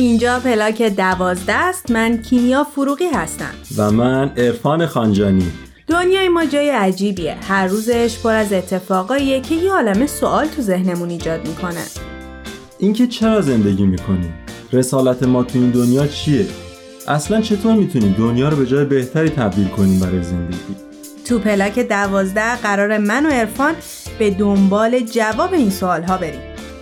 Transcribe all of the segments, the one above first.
اینجا پلاک دوازده است من کیمیا فروغی هستم. و من ارفان خانجانی. دنیای ما جای عجیبیه. هر روزش پر از اتفاقاییه که یه عالم سوال تو ذهنمون ایجاد می‌کنه. اینکه چرا زندگی می‌کنیم؟ رسالت ما تو این دنیا چیه؟ اصلا چطور می‌تونیم دنیا رو به جای بهتری تبدیل کنیم برای زندگی؟ تو پلاک دوازده قرار من و ارفان به دنبال جواب این سوال ها بریم.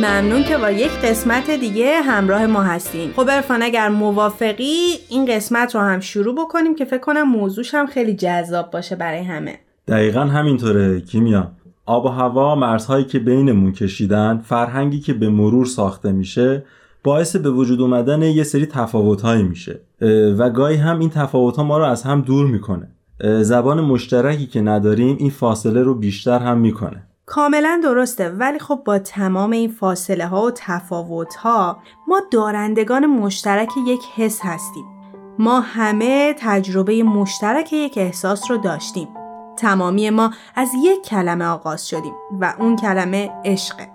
ممنون که با یک قسمت دیگه همراه ما هستین. خب ارفان اگر موافقی این قسمت رو هم شروع بکنیم که فکر کنم موضوعش هم خیلی جذاب باشه برای همه. دقیقا همینطوره کیمیا. آب و هوا مرزهایی که بینمون کشیدن فرهنگی که به مرور ساخته میشه باعث به وجود اومدن یه سری تفاوتهایی میشه. و گاهی هم این تفاوتها ما رو از هم دور می‌کنه. زبان مشترکی که نداریم این فاصله رو بیشتر هم می‌کنه. کاملا درسته ولی خب با تمام این فاصله ها و تفاوت ها ما دارندگان مشترک یک حس هستیم. ما همه تجربه مشترک یک احساس رو داشتیم. تمامی ما از یک کلمه آغاز شدیم و اون کلمه عشقه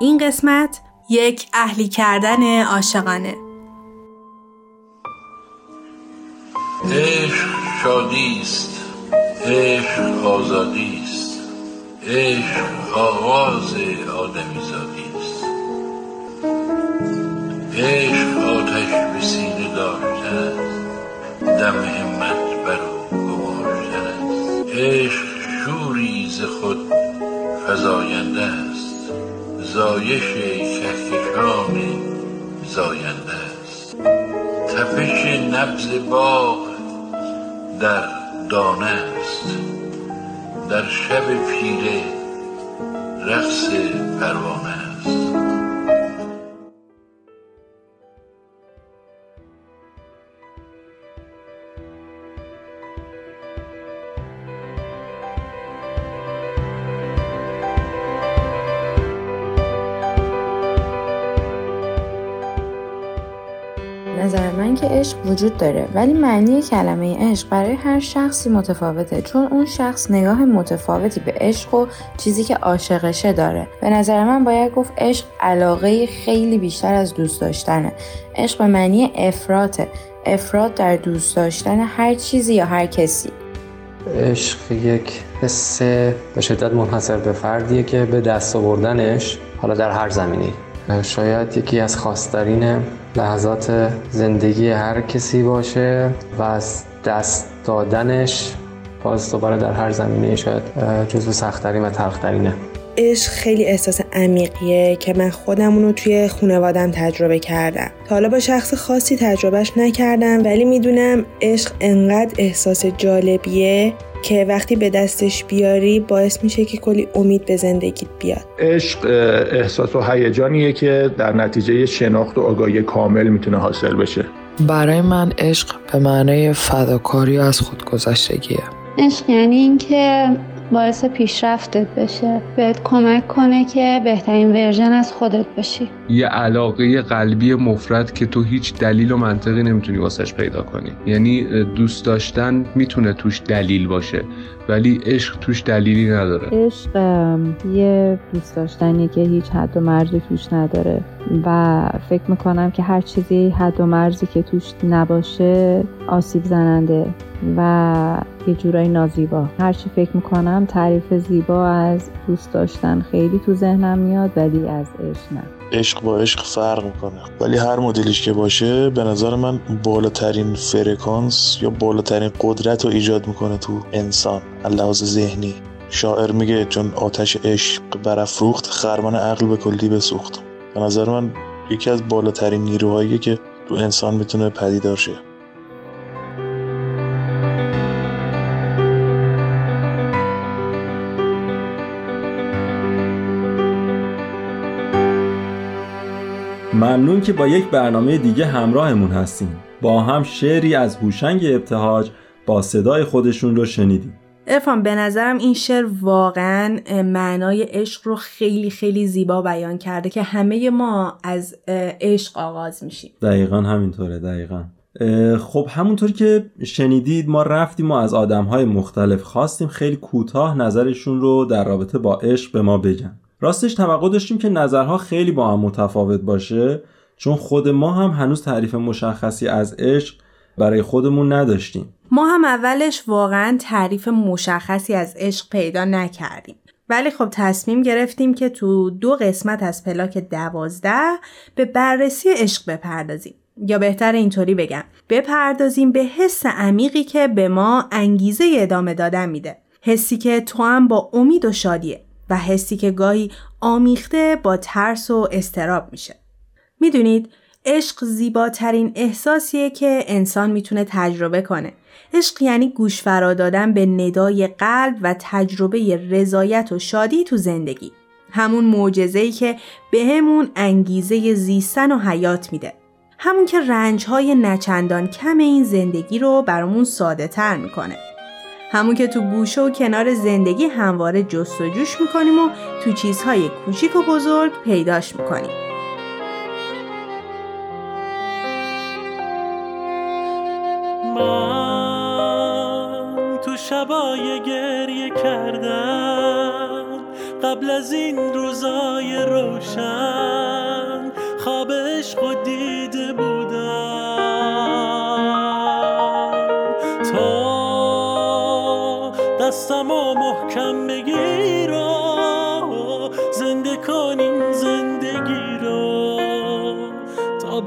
این قسمت یک اهلی کردن عاشقانه. عشق شادی است. عشق آزادی. عشق آغاز آدمی زادی است. عشق آتش به سینه داشتن است. دم همت بر او گماشتن است. عشق شوری ز خود فزاینده است. زایش کهکشان زاینده است. تپش نبز باغ در دانه است. در شب پیره رقص پروانه. عشق وجود داره. ولی معنی کلمه عشق برای هر شخصی متفاوته چون اون شخص نگاه متفاوتی به عشق و چیزی که عاشقشه داره. به نظر من باید گفت عشق علاقه خیلی بیشتر از دوست داشتنه. عشق به معنی افراطه. افراد در دوست داشتن هر چیزی یا هر کسی. عشق یک حس به شدت منحصر به فردیه که به دست آوردنش حالا در هر زمینی شاید یکی از خواسترین لحظات زندگی هر کسی باشه و از دست دادنش باز دوباره در هر زمینه شاید جزو سختترین و تلخترینه. عشق خیلی احساس عمیقیه که من خودم رو توی خانوادم تجربه کردم. تا حالا با شخص خاصی تجربهش نکردم ولی می‌دونم عشق انقدر احساس جالبیه که وقتی به دستش بیاری باعث میشه که کلی امید به زندگیت بیاد. عشق احساس و هیجانیه که در نتیجه شناخت و آگاهی کامل می‌تونه حاصل بشه. برای من عشق به معنای فداکاری از خودگذشتگیه. عشق یعنی اینکه باعث پیشرفتت بشه. بهت کمک کنه که بهترین ورژن از خودت باشی. یه علاقه قلبی مفرد که تو هیچ دلیل و منطقی نمی‌تونی واسش پیدا کنی. یعنی دوست داشتن می‌تونه توش دلیل باشه. ولی عشق توش دلیلی نداره. عشق یه دوست داشتنی که هیچ حد و مرزی توش نداره و فکر می‌کنم که هر چیزی حد و مرزی که توش نباشه آسیب زننده و یه جورایی نازیبا. هرچی فکر می‌کنم تعریف زیبا از دوست داشتن خیلی تو ذهنم میاد ولی از عشق نه. عشق با عشق فرق می‌کنه. ولی هر مدلش که باشه به نظر من بالاترین فرکانس یا بالاترین قدرت رو ایجاد می‌کنه تو انسان لحاظ ذهنی. شاعر میگه چون آتش عشق برافروخت خرمن عقل به کلی بسوخت. به نظر من یکی از بالاترین نیروهایی که تو انسان می‌تونه پدیدار شه. ممنون که با یک برنامه دیگه همراهمون هستیم. با هم شعری از هوشنگ ابتهاج با صدای خودشون رو شنیدیم. ارفان به نظرم این شعر واقعا معنای عشق رو خیلی خیلی زیبا بیان کرده که همه ما از عشق آغاز میشیم. دقیقا همینطوره دقیقا. خب همونطور که شنیدید ما رفتیم و از آدم های مختلف خواستیم خیلی کوتاه نظرشون رو در رابطه با عشق به ما بگن. راستش توقع داشتیم که نظرها خیلی با هم متفاوت باشه چون خود ما هم هنوز تعریف مشخصی از عشق برای خودمون نداشتیم. ما هم اولش واقعا تعریف مشخصی از عشق پیدا نکردیم. ولی خب تصمیم گرفتیم که تو دو قسمت از پلاک دوازده به بررسی عشق بپردازیم. یا بهتر اینطوری بگم بپردازیم به حس عمیقی که به ما انگیزه ادامه دادن میده. حسی که تو هم با امید و شادیه. و حسی که گاهی آمیخته با ترس و استراب میشه. می‌دونید عشق زیباترین احساسیه که انسان می‌تونه تجربه کنه. عشق یعنی گوش فرا دادن به ندای قلب و تجربه رضایت و شادی تو زندگی. همون معجزه‌ای که بهمون انگیزه زیستن و حیات میده. همون که رنجهای نچندان کم این زندگی رو برامون ساده تر می‌کنه. همون که تو گوشه و کنار زندگی همواره جست و جوش می‌کنیم و تو چیزهای کوچیک و بزرگ پیداش می‌کنیم. من تو شبای گریه کردم قبل از این روزای روشن خواب عشق و دیده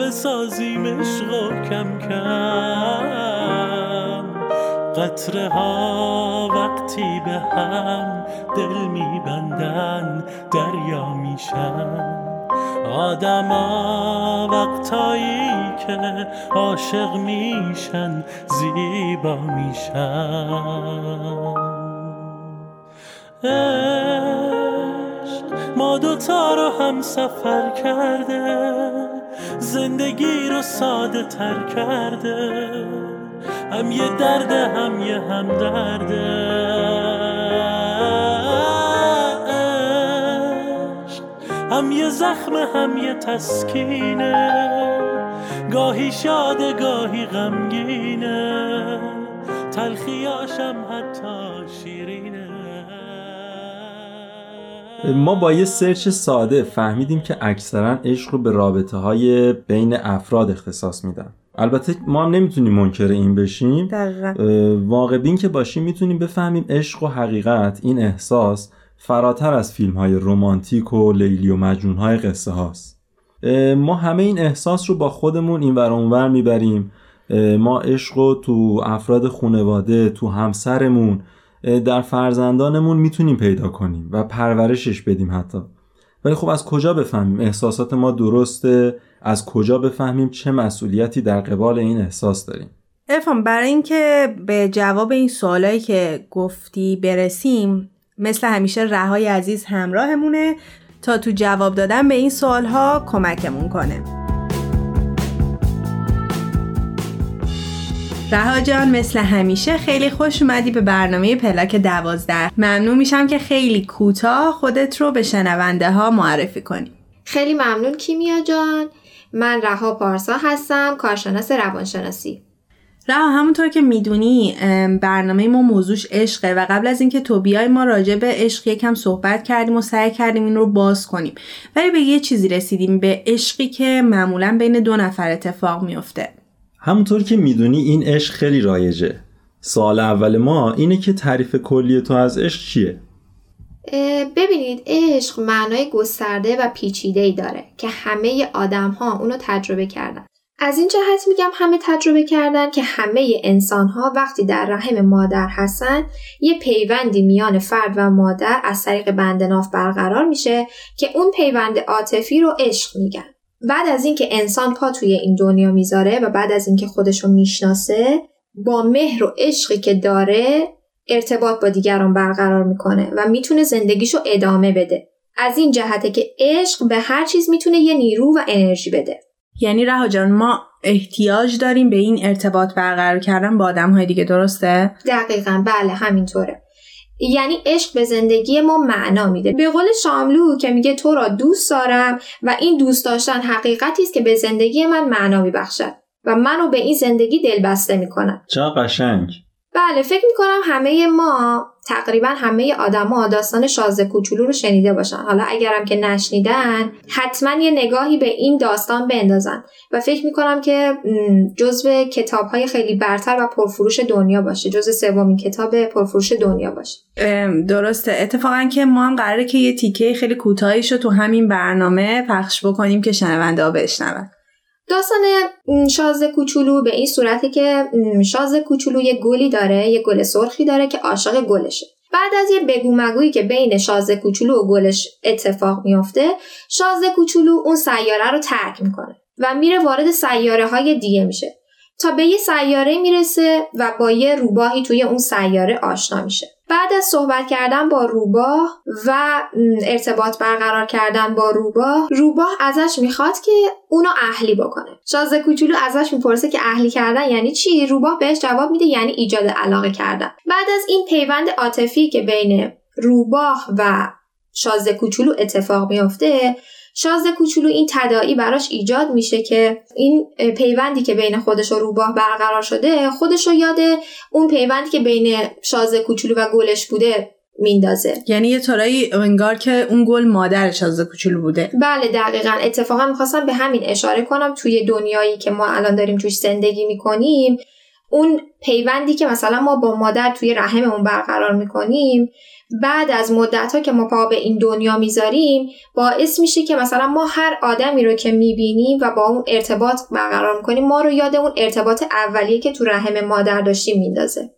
بسازیم عشق و کم کم. قطره ها وقتی به هم دل میبندن دریا میشن. آدما وقتایی که عاشق میشن زیبا میشن. عشق ما دوتا رو هم سفر کرده. زندگی رو ساده تر کرده. هم یه درده هم یه هم درده هم یه زخم هم یه تسکینه. گاهی شاده گاهی غمگینه. تلخیاشم حتی شیرینه ما با یه سرچ ساده فهمیدیم که اکثرا عشق رو به رابطه های بین افراد اختصاص میدن. البته ما هم نمی‌تونیم منکر این بشیم. واقع بین که باشیم می‌تونیم بفهمیم عشق و حقیقت این احساس فراتر از فیلم های رومانتیک و لیلی و مجنون های قصه هاست. ما همه این احساس رو با خودمون این ور اونور می‌بریم. ما عشق رو تو افراد خانواده تو همسرمون در فرزندانمون می‌تونیم پیدا کنیم و پرورشش بدیم حتی. ولی خب از کجا بفهمیم؟ احساسات ما درسته؟ از کجا بفهمیم چه مسئولیتی در قبال این احساس داریم؟ ارفان برای اینکه به جواب این سوالایی که گفتی برسیم مثل همیشه رهای عزیز همراهمونه تا تو جواب دادن به این سوالها کمکمون کنه. رها جان مثل همیشه خیلی خوش اومدی به برنامه پلاک دوازده. ممنون میشم که خیلی کوتاه خودت رو به شنونده ها معرفی کنی. خیلی ممنون کیمیا جان. من رها پارسا هستم کارشناس روانشناسی. رها همونطور که می‌دونی برنامه ما موضوعش عشقه و قبل از اینکه تو بیای ما راجع به عشق یکم صحبت کردیم و سعی کردیم این رو باز کنیم. ولی به یه چیزی رسیدیم به عشقی که معمولا بین دو نفر اتفاق میفته همونطور که می‌دونی این عشق خیلی رایجه. سال اول ما اینه که تعریف کلی تو از عشق چیه؟ ببینید عشق معنای گسترده و پیچیده ای داره که همه آدم ها اونو تجربه کردن. از این جهت میگم همه تجربه کردن که همه انسان ها وقتی در رحم مادر هستن یه پیوندی میان فرد و مادر از طریق بند ناف برقرار میشه که اون پیوند عاطفی رو عشق میگن. بعد از اینکه انسان پا توی این دنیا می‌ذاره و بعد از اینکه خودش رو می‌شناسه با مهر و عشقی که داره ارتباط با دیگران برقرار می‌کنه و می‌تونه زندگیشو ادامه بده. از این جهته که عشق به هر چیز می‌تونه یه نیرو و انرژی بده. یعنی رها جان ما احتیاج داریم به این ارتباط برقرار کردن با آدم های دیگه درسته؟ دقیقا بله همینطوره. یعنی عشق به زندگی ما معنا میده. به قول شاملو که میگه تو را دوست دارم و این دوست داشتن حقیقتی است که به زندگی من معنا میبخشد و منو به این زندگی دلبسته می‌کند. چه قشنگ. بله فکر می‌کنم همه ما تقریبا همه آدما داستان شازده کوچولو رو شنیده باشن. حالا اگرم که نشنیدن حتما یه نگاهی به این داستان بندازن. و فکر می‌کنم که جزو کتاب های خیلی برتر و پرفروش دنیا باشه. جزو سومین کتاب پرفروش دنیا باشه. درسته. اتفاقا که ما هم قراره که یه تیکه خیلی کوتاهی رو تو همین برنامه پخش بکنیم که شنونده ها بشنون. داستان شاز کوچولو به این صورته که شاز کوچولو یه گلی داره یه گل سرخی داره که عاشق گلشه. بعد از یه بگو مگویی که بین شاز کوچولو و گلش اتفاق میافته شاز کوچولو اون سیاره رو ترک می‌کنه و میره وارد سیاره های دیگه میشه. تا به یه سیاره می‌رسه و با یه روباهی توی اون سیاره آشنا میشه. بعد از صحبت کردن با روباه و ارتباط برقرار کردن با روباه روباه ازش می‌خواد که اونو اهلی بکنه. شازده کوچولو ازش می‌پرسه که اهلی کردن یعنی چی؟ روباه بهش جواب میده یعنی ایجاد علاقه کردن. بعد از این پیوند عاطفی که بین روباه و شازده کوچولو اتفاق میافته شازده کوچولو این تداعی براش ایجاد میشه که این پیوندی که بین خودش و روباه برقرار شده خودش رو یاد اون پیوندی که بین شازده کوچولو و گلش بوده میندازه. یعنی یه طورایی انگار که اون گل مادر شازده کوچولو بوده. بله دقیقا. اتفاقا می‌خواستم به همین اشاره کنم. توی دنیایی که ما الان داریم توش زندگی می‌کنیم اون پیوندی که مثلا ما با مادر توی رحممون برقرار می‌کنیم بعد از مدت ها که ما پا به این دنیا می‌ذاریم باعث میشه که مثلا ما هر آدمی رو که می‌بینیم و با اون ارتباط برقرار می‌کنیم ما رو یاد اون ارتباط اولیه که تو رحم مادر داشتیم میندازه.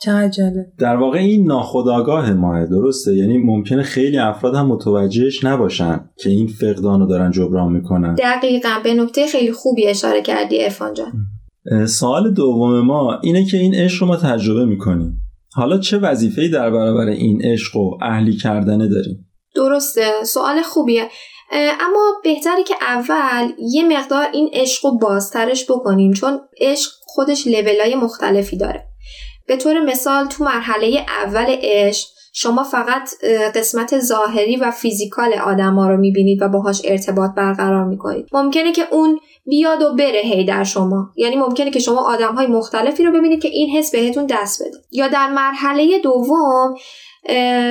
چقدر جالب. در واقع این ناخودآگاه ماه درسته. یعنی ممکنه خیلی افراد هم متوجهش نباشن که این فقدان رو دارن جبران می‌کنن. دقیقا. به نکته خیلی خوبی اشاره کردی ارفان جان. سوال دوم ما اینه که این عشق رو ما تجربه می‌کنیم. حالا چه وظیفه‌ای در برابر این عشق و اهلی کردنه داریم؟ درسته سوال خوبیه. اما بهتره که اول یه مقدار این عشق رو بازترش بکنیم چون عشق خودش لولای مختلفی داره. به طور مثال تو مرحله اول عشق شما فقط قسمت ظاهری و فیزیکال آدما رو می‌بینید و باهاش ارتباط برقرار می‌کنید. ممکنه که اون بیاد و بره هی در شما. یعنی ممکنه که شما آدم های مختلفی رو ببینید که این حس بهتون دست بده. یا در مرحله دوم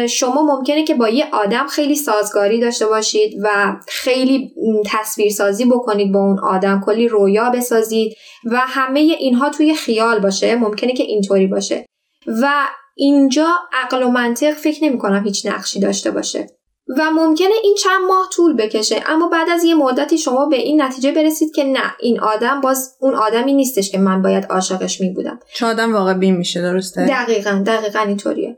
شما ممکنه که با یه آدم خیلی سازگاری داشته باشید و خیلی تصویرسازی بکنید با اون آدم کلی رویا بسازید و همه اینها توی خیال باشه. ممکنه که اینطوری باشه. و اینجا عقل و منطق فکر نمی کنم هیچ نقشی داشته باشه. و ممکنه این چند ماه طول بکشه. اما بعد از یه مدتی شما به این نتیجه برسید که نه این آدم باز اون آدمی نیستش که من باید عاشقش می بودم چه آدم واقع بین میشه درسته؟ دقیقا دقیقا اینطوریه.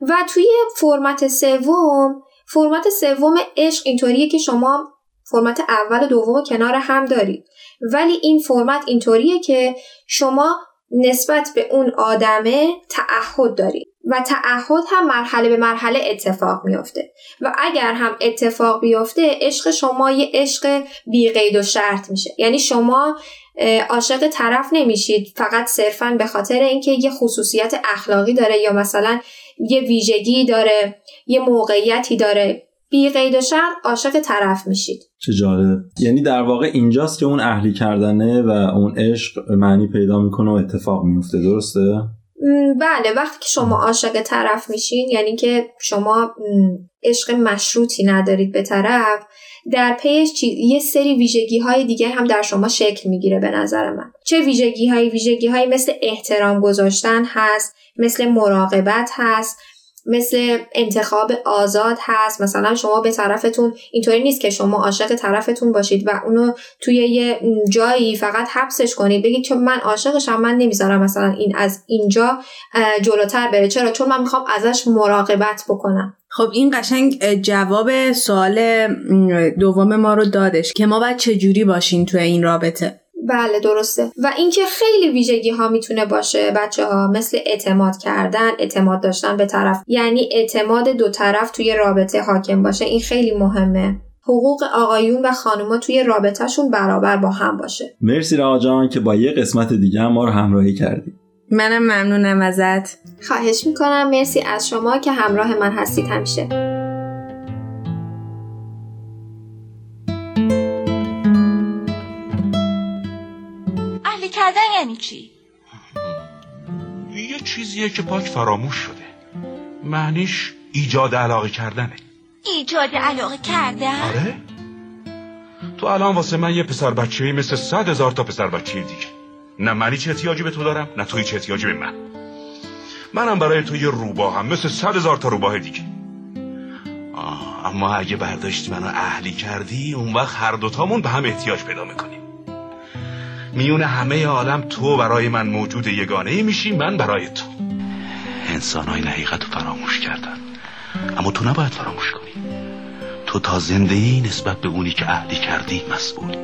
و توی فرمت سوم فرمت سوم عشق اینطوریه که شما فرمت اول و دوم کنار هم دارید. ولی این فرمت اینطوریه که شما نسبت به اون آدمه تعهد دارید. و تعهد هم مرحله به مرحله اتفاق میافته. و اگر هم اتفاق بیفته عشق شما یه عشق بی قید و شرط میشه. یعنی شما عاشق طرف نمیشید. فقط صرفا به خاطر اینکه یه خصوصیت اخلاقی داره یا مثلا یه ویژگی داره یه موقعیتی داره بی قید و شرط عاشق طرف میشید. چه جالب. یعنی در واقع اینجاست که اون اهلی کردنه و اون عشق معنی پیدا می‌کنه و اتفاق میفته درسته؟ بله وقتی که شما عاشق طرف میشین یعنی که شما عشق مشروطی ندارید به طرف در پیش یه سری ویژگی های دیگه هم در شما شکل می‌گیره به نظر من. چه ویژگی های ویژگی های مثل احترام گذاشتن هست مثل مراقبت هست مثل انتخاب آزاد هست. مثلا شما به طرفتون اینطوری نیست که شما عاشق طرفتون باشید و اونو توی یه جایی فقط حبسش کنید. بگید چون من عاشقشم من نمی‌ذارم مثلا این از اینجا جلوتر بره. چرا؟ چون من می‌خوام ازش مراقبت بکنم. خب این قشنگ جواب سوال دوم ما رو دادش که ما باید چجوری باشیم توی این رابطه؟ بله درسته. و اینکه خیلی ویژگی ها می‌تونه باشه بچه ها مثل اعتماد کردن اعتماد داشتن به طرف یعنی اعتماد دو طرف توی رابطه حاکم باشه این خیلی مهمه. حقوق آقایون و خانوما توی رابطهشون برابر با هم باشه. مرسی رها جان که با یه قسمت دیگه هم ما رو همراهی کردی. منم ممنونم ازت. خواهش می‌کنم. مرسی از شما که همراه من هستید همیشه. یعنی چی؟ یه چیزیه که پاک فراموش شده. معنیش ایجاد علاقه کردنه. ایجاد علاقه کردن؟ آره. تو الان واسه من یه پسر بچه‌ای مثل صد هزار تا پسر بچه دیگه. نه منی چه احتیاجی به تو دارم نه توی چه احتیاجی به من. منم برای تو یه روباهم مثل صد هزار تا روباه دیگه. آه اما اگه برداشتی منو اهلی کردی اون وقت هر دوتامون به هم احتیاج پیدا می‌کنیم. میون همه عالم تو برای من موجود یگانه ای میشی من برای تو. انسان های حقیقت رو فراموش کردن. اما تو نباید فراموش کنی. تو تا زنده ای نسبت به اونی که اهلی کردی مسئولی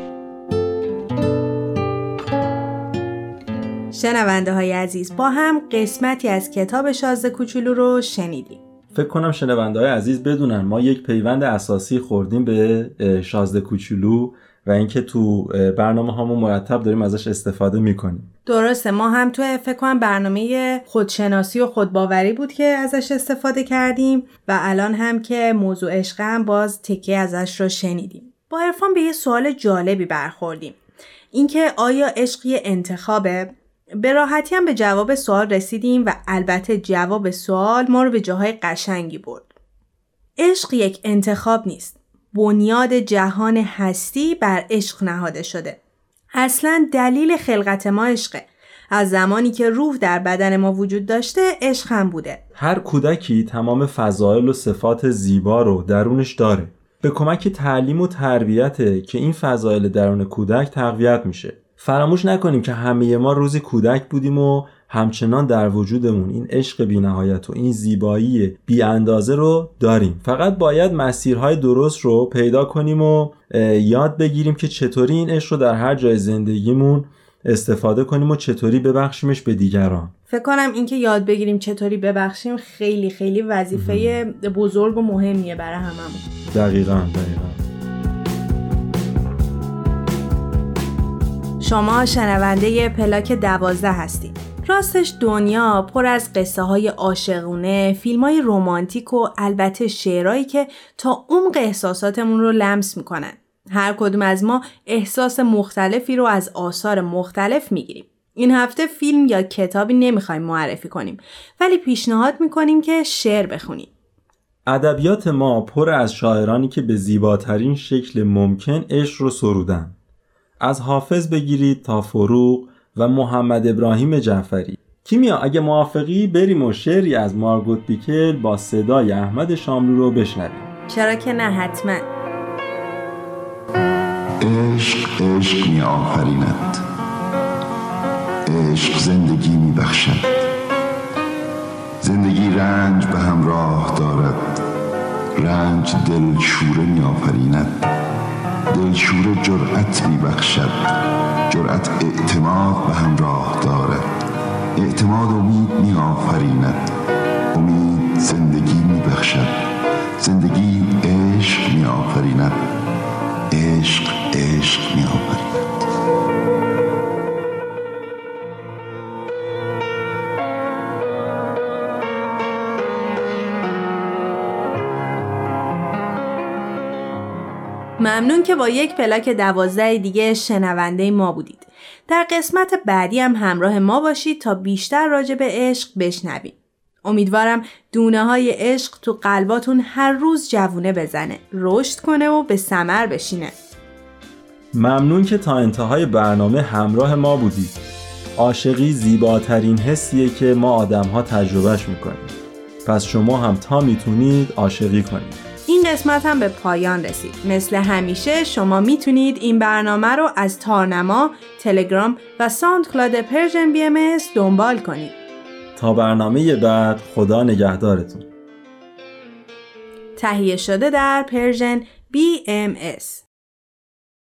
شنونده های عزیز با هم قسمتی از کتاب شازده کوچولو رو شنیدیم. فکر کنم شنونده های عزیز بدونن ما یک پیوند اساسی خوردیم به شازده کوچولو. و اینکه تو برنامه هامون مرتب داریم ازش استفاده می‌کنیم. درسته. ما هم تو فکر کنم برنامه خودشناسی و خودباوری بود که ازش استفاده کردیم و الان هم که موضوع عشق هم باز تکیه ازش رو شنیدیم. با عرفان به یه سوال جالبی برخوردیم. اینکه آیا عشق انتخابه؟ به راحتی هم به جواب سوال رسیدیم و البته جواب سوال ما رو به جاهای قشنگی برد. عشق یک انتخاب نیست. بنیاد جهان هستی بر عشق نهاده شده. اصلا دلیل خلقت ما عشقه. از زمانی که روح در بدن ما وجود داشته عشق هم بوده. هر کودکی تمام فضایل و صفات زیبا رو درونش داره. به کمک تعلیم و تربیته که این فضایل درون کودک تقویت میشه. فراموش نکنیم که همه ما روزی کودک بودیم و همچنان در وجودمون این عشق بینهایت و این زیبایی بی اندازه رو داریم. فقط باید مسیرهای درست رو پیدا کنیم و یاد بگیریم که چطوری این عشق رو در هر جای زندگیمون استفاده کنیم و چطوری ببخشیمش به دیگران. فکر کنم اینکه یاد بگیریم چطوری ببخشیم خیلی خیلی وظیفه بزرگ و مهمیه برای هممون. دقیقا دقیقا. شما شنونده پلاک دوازده هستید. راستش دنیا پر از قصه های عاشقونه، فیلم های رومانتیک و البته شعرهایی که تا عمق احساساتمون رو لمس می‌کنن. هر کدوم از ما احساس مختلفی رو از آثار مختلف می‌گیریم. این هفته فیلم یا کتابی نمی‌خوایم معرفی کنیم ولی پیشنهاد می‌کنیم که شعر بخونیم. ادبیات ما پر از شاعرانی که به زیباترین شکل ممکن عشق رو سرودن. از حافظ بگیرید تا فروغ و محمد ابراهیم جعفری. کیمیا اگه موافقی بریم و شعری از مارگوت بیکل با صدای احمد شاملو رو بشنویم. چرا که نه حتما. عشق عشق می آفریند عشق زندگی می بخشد زندگی رنج به همراه دارد. رنج دل شوره می آفریند دلشور جرأت می بخشد جرأت اعتماد به همراه دارد اعتماد امید می آفریند امید زندگی می بخشد زندگی عشق می آفریند عشق عشق می آفریند ممنون که با یک پلاک دوازده دیگه شنونده ما بودید. در قسمت بعدی هم همراه ما باشید تا بیشتر راجع به عشق بشنوید. امیدوارم دونه های عشق تو قلباتون هر روز جوونه بزنه، رشد کنه و به سمر بشینه. ممنون که تا انتهای برنامه همراه ما بودید. عاشقی زیباترین حسیه که ما آدم ها تجربهش می‌کنیم. پس شما هم تا می‌تونید عاشقی کنید. این قسمت هم به پایان رسید. مثل همیشه شما می‌تونید این برنامه رو از تارنما، تلگرام و SoundCloud Persian BMS دنبال کنید. تا برنامه بعد خدا نگهدارتون. تهیه شده در پرژن BMS